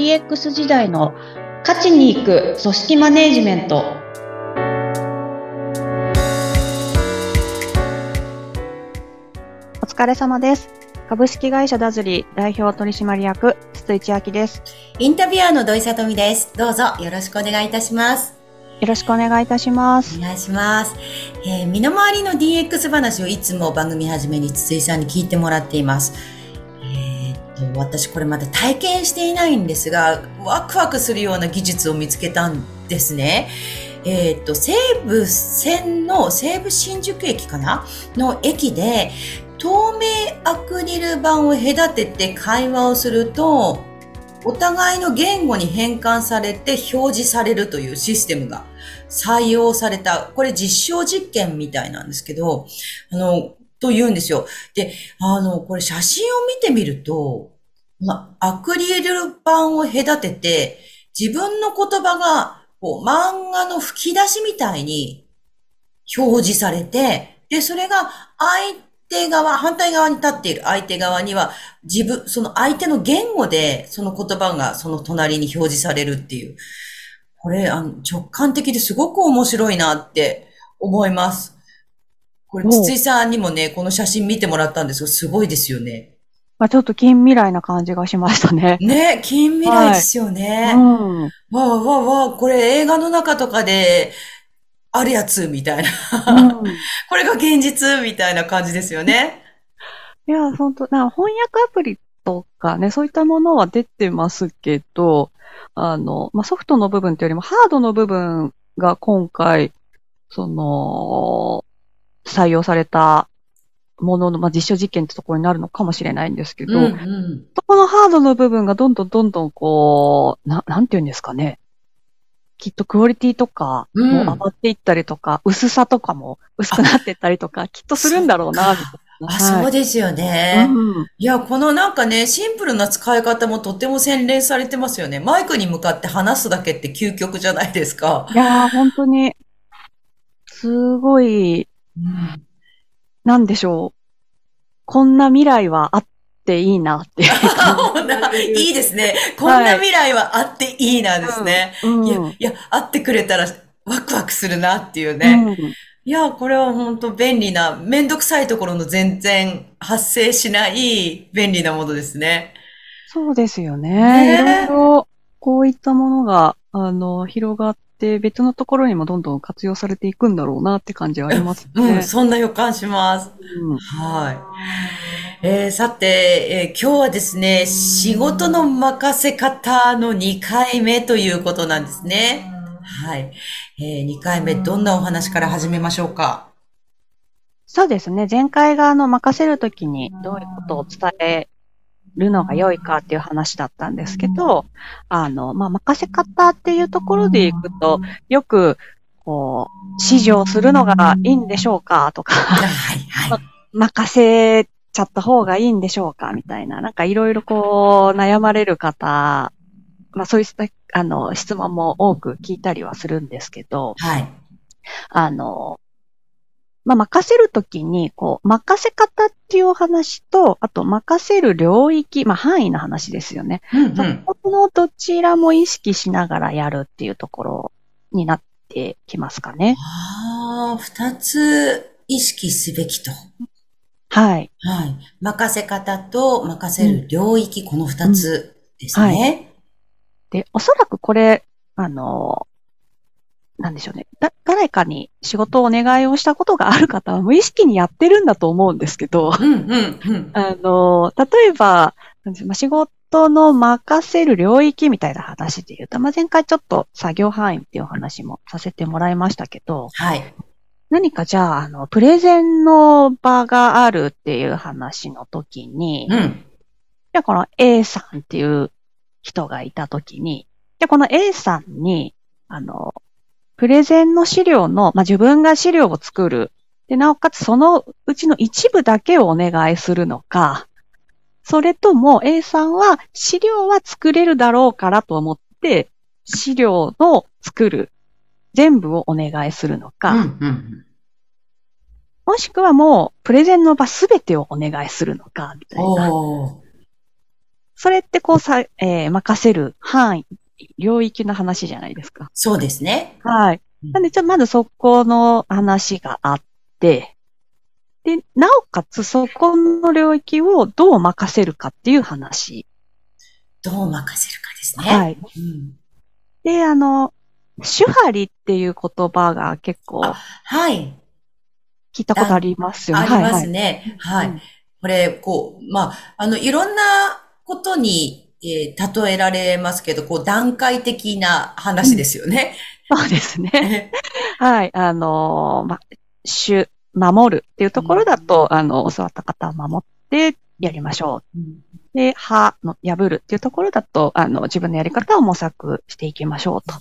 DX 時代の勝ちに行く組織マネジメントお疲れ様です。株式会社ダズリー代表取締役筒井千明です。インタビュアーの土井さとみです。どうぞよろしくお願いいたします。よろしくお願いいたします。お願いします。えー身の回りの DX 話をいつも番組始めに筒井さんに聞いてもらっています。私これまだ体験していないんですが、ワクワクするような技術を見つけたんですね。えーっと、西武線の西武新宿駅かな？の駅で、透明アクリル板を隔てて会話をすると、お互いの言語に変換されて表示されるというシステムが採用された、これ実証実験みたいなんですけど、あの、と言うんですよ。で、あの、これ写真を見てみると、まアクリル板を隔てて、自分の言葉が、こう、漫画の吹き出しみたいに表示されて、で、それが相手側、反対側に立っている相手側には、自分、その相手の言語で、その言葉がその隣に表示されるっていう。これ、あの、直感的ですごく面白いなって思います。これ、筒井さんにもね、この写真見てもらったんですが、すごいですよね。まあ、ちょっと近未来な感じがしましたね。ね、近未来ですよね。うん。わあわあわあ、これ映画の中とかで、あるやつ、みたいな。うん これが現実、みたいな感じですよね。いや、本当な翻訳アプリとかね、そういったものは出てますけど、あの、まあ、ソフトの部分というよりもハードの部分が今回、その、採用されたものの、まあ、実証実験ってところになるのかもしれないんですけど、うんうん。そこのハードの部分がどんどんどんどんこう、な、なんて言うんですかね。きっとクオリティとかうんも上がっていったりとか、薄さとかも薄くなっていったりとか、きっとするんだろうな、みたいな。あ、そうですよね。うんいや、このなんかね、シンプルな使い方もとても洗練されてますよね。マイクに向かって話すだけって究極じゃないですか。いやー、本当に、すごい、うんなんでしょう。こんな未来はあっていいなっていう。いいですね。こんな未来はあっていいなですね。うん。いや、いや、あってくれたらワクワクするなっていうね。うんいや、これは本当便利な、めんどくさいところの全然発生しない便利なものですね。そうですよねね。いろいろ、こういったものが、あの、広がって、別のところにもどんどん活用されていくんだろうなって感じはありますね。うん、そんな予感します。うんはい。えーさて、えー今日はですね、仕事の任せ方の2回目ということなんですね。はい。え2回目、どんなお話から始めましょうか？そうですね。前回があの、任せるときにどういうことを伝えるのが良いかっていう話だったんですけど、あの、まあ、任せ方っていうところでいくと、よく、こう、指示をするのがいいんでしょうかとか。任せちゃった方がいいんでしょうかみたいな、なんかいろいろこう、悩まれる方、まあ、そういった、あの、質問も多く聞いたりはするんですけど、はい。あの、まあ、任せるときに、こう、任せ方っていうお話と、あと、任せる領域、まあ、範囲の話ですよね。うん、うそん。このどちらも意識しながらやるっていうところになってきますかね。ああ、二つ意識すべきと。はい。はい。任せ方と任せる領域、この二つですね。で、おそらくこれ、あの、なんでしょうね。だ、誰かに仕事をお願いをしたことがある方は無意識にやってるんだと思うんですけど、うん、うん、うん。あの、例えば、仕事の任せる領域みたいな話で言うと、まあ、前回ちょっと作業範囲っていうお話もさせてもらいましたけど、はい。何かじゃあ、あの、プレゼンの場があるっていう話の時に、じうん。ゃあこの A さんっていう人がいた時に、じゃあこの A さんに、あの、プレゼンの資料の、まあ、自分が資料を作る。で、なおかつそのうちの一部だけをお願いするのか、それとも A さんは資料は作れるだろうからと思って、資料の作る全部をお願いするのか、うん、うん。もしくはもうプレゼンの場すべてをお願いするのか、みたいな。それってこうさ、えー任せる範囲、領域の話じゃないですか。そうですね。はい。うんなんで、ちょっとまずそこの話があって、で、なおかつそこの領域をどう任せるかっていう話。どう任せるかですね。はい。うんで、あの、手張りっていう言葉が結構はい。聞いたことありますよね。ありますはいね。はい。うんこれ、こう、まあ、あの、いろんなことに、えー例えられますけど、こう、段階的な話ですよね。そうですね。はい。あの、ま、主、守るっていうところだと、あの、教わった方を守ってやりましょう。うんで、歯の破るっていうところだと、あの、自分のやり方を模索していきましょうと。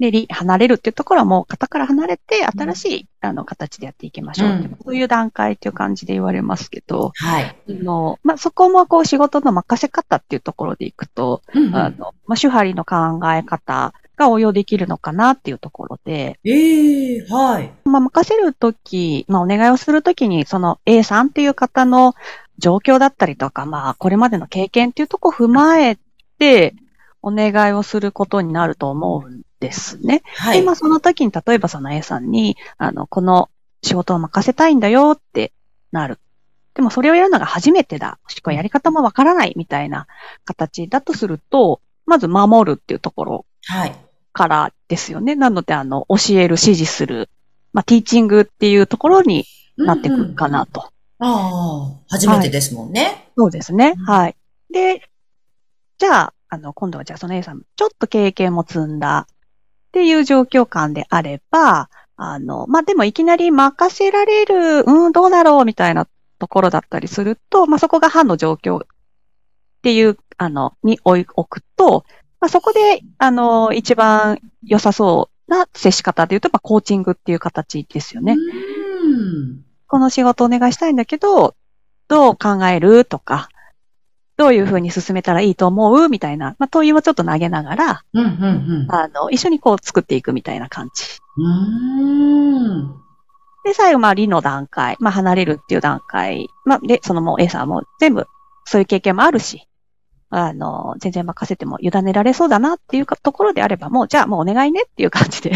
で、り離れるっていうところはもう型から離れて、新しい、あの、形でやっていきましょうそういう段階っていう感じで言われますけど、はい。あの、まあ、そこもこう仕事の任せ方っていうところでいくと、うんうんあの、まあ、手張りの考え方が応用できるのかなっていうところで、ええはい。まあ、任せるとき、まあ、お願いをするときに、その A さんっていう方の状況だったりとか、まあ、これまでの経験っていうところを踏まえて、お願いをすることになると思うんですね。で、はい。まあ、その時に、例えばその A さんに、あの、この仕事を任せたいんだよってなる。でも、それをやるのが初めてだ。もしくはやり方もわからないみたいな形だとすると、まず守るっていうところはい。からですよね。なので、あの、教える、指示する、まあ、ティーチングっていうところになってくるかなと。ああ、初めてですもんね。そうですね。うんはい。で、じゃあ、あの、今度はじゃあその A さん、ちょっと経験も積んだっていう状況感であれば、あの、まあ、でもいきなり任せられる、うん、どうだろうみたいなところだったりすると、まあ、そこが班の状況っていう、あの、に置くと、まあ、そこで、あの、一番良さそうな接し方で言うと、まあ、コーチングっていう形ですよね。うん。この仕事お願いしたいんだけど、どう考えるとか、どういうふうに進めたらいいと思う？みたいな、まあ、問いをちょっと投げながら、うん、うん、あの、一緒にこう作っていくみたいな感じ。うん。で、最後、まあ、理の段階、まあ、離れるっていう段階、まあ、で、そのもう A さんはもう全部、そういう経験もあるし、あの、全然任せても委ねられそうだなっていうかところであれば、もう、じゃあもうお願いねっていう感じで、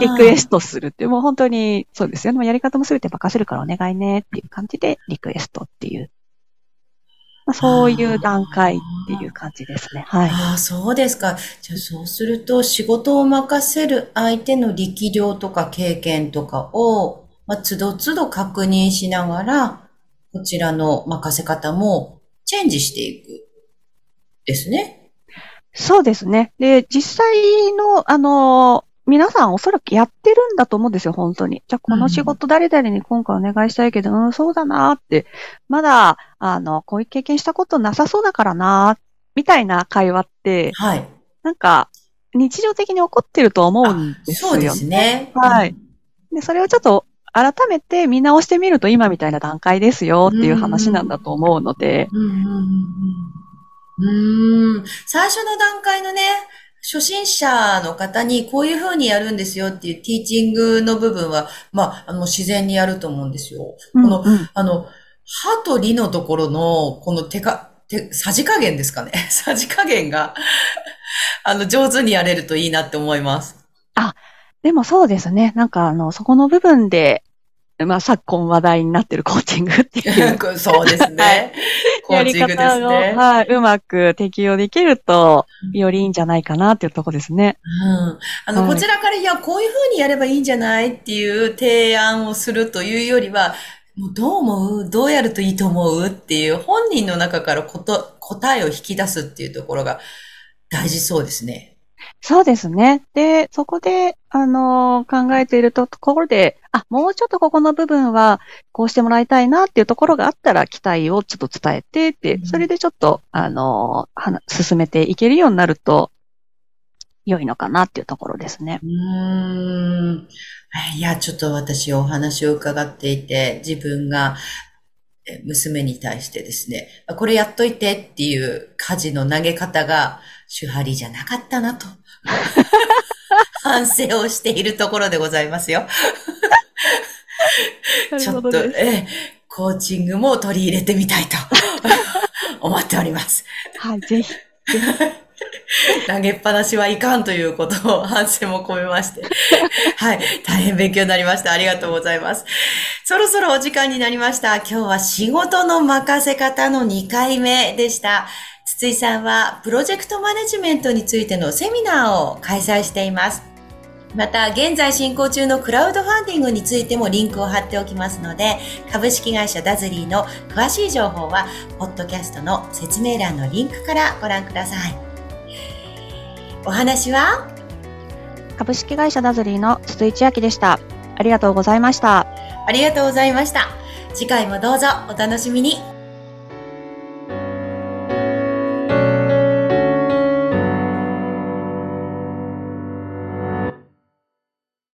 リクエストするっていう、もう本当に、そうですよね。やり方もすべて任せるからお願いねっていう感じで、リクエストっていう。まあ、そういう段階っていう感じですね。はい。ああ、そうですか。じゃあそうすると、仕事を任せる相手の力量とか経験とかを、まあ、つどつど確認しながら、こちらの任せ方もチェンジしていく。ですね。そうですね。で、実際の、あの、皆さんおそらくやってるんだと思うんですよ、本当に。じゃあ、この仕事誰々に今回お願いしたいけど、うん、そうだなって。まだ、あの、こういう経験したことなさそうだからな、みたいな会話って、はい。なんか、日常的に起こってると思うんですよ。そうですね。はい。で、それをちょっと改めて見直してみると今みたいな段階ですよっていう話なんだと思うので、うんうんうんうんうーん。最初の段階のね、初心者の方にこういう風にやるんですよっていうティーチングの部分は、まあ、あの、自然にやると思うんですよ。この、うんうんあの、歯と理のところの、この手か、手、さじ加減ですかね。さじ加減が、あの、上手にやれるといいなって思います。でもそうですね。なんかあの、そこの部分で、まあ昨今話題になってるコーチングっていう そうですね。コ やりーチングです方を、ね。はい、うまく適用できると、よりいいんじゃないかなっていうところですね。うん。あの、はいこちらから、いや、こういう風にやればいいんじゃないっていう提案をするというよりは、もうどう思う？どうやるといいと思う？っていう本人の中からこと、答えを引き出すっていうところが大事そうですね。そうですね。で、そこで、あの考えているところで、あ、もうちょっとここの部分は、こうしてもらいたいなっていうところがあったら、期待をちょっと伝えてってう、んそれでちょっと、あのはな進めていけるようになると、良いのかなっていうところですね。うーん。いや、ちょっと私お話を伺っていて、自分がえ娘に対してですね、あこれやっといてっていう家事の投げ方が手張りじゃなかったなと。反省をしているところでございますよ。ちょっと、ええ、コーチングも取り入れてみたいと 思っております。はい、ぜひ。投げっぱなしはいかんということを反省も込めまして。はい。大変勉強になりました。ありがとうございます。そろそろお時間になりました。今日は仕事の任せ方の2回目でした。筒井さんはプロジェクトマネジメントについてのセミナーを開催しています。また、現在進行中のクラウドファンディングについてもリンクを貼っておきますので、株式会社ダズリーの詳しい情報は、ポッドキャストの説明欄のリンクからご覧ください。お話は？株式会社ダズリーの筒井千明でした。ありがとうございました。ありがとうございました。次回もどうぞお楽しみに。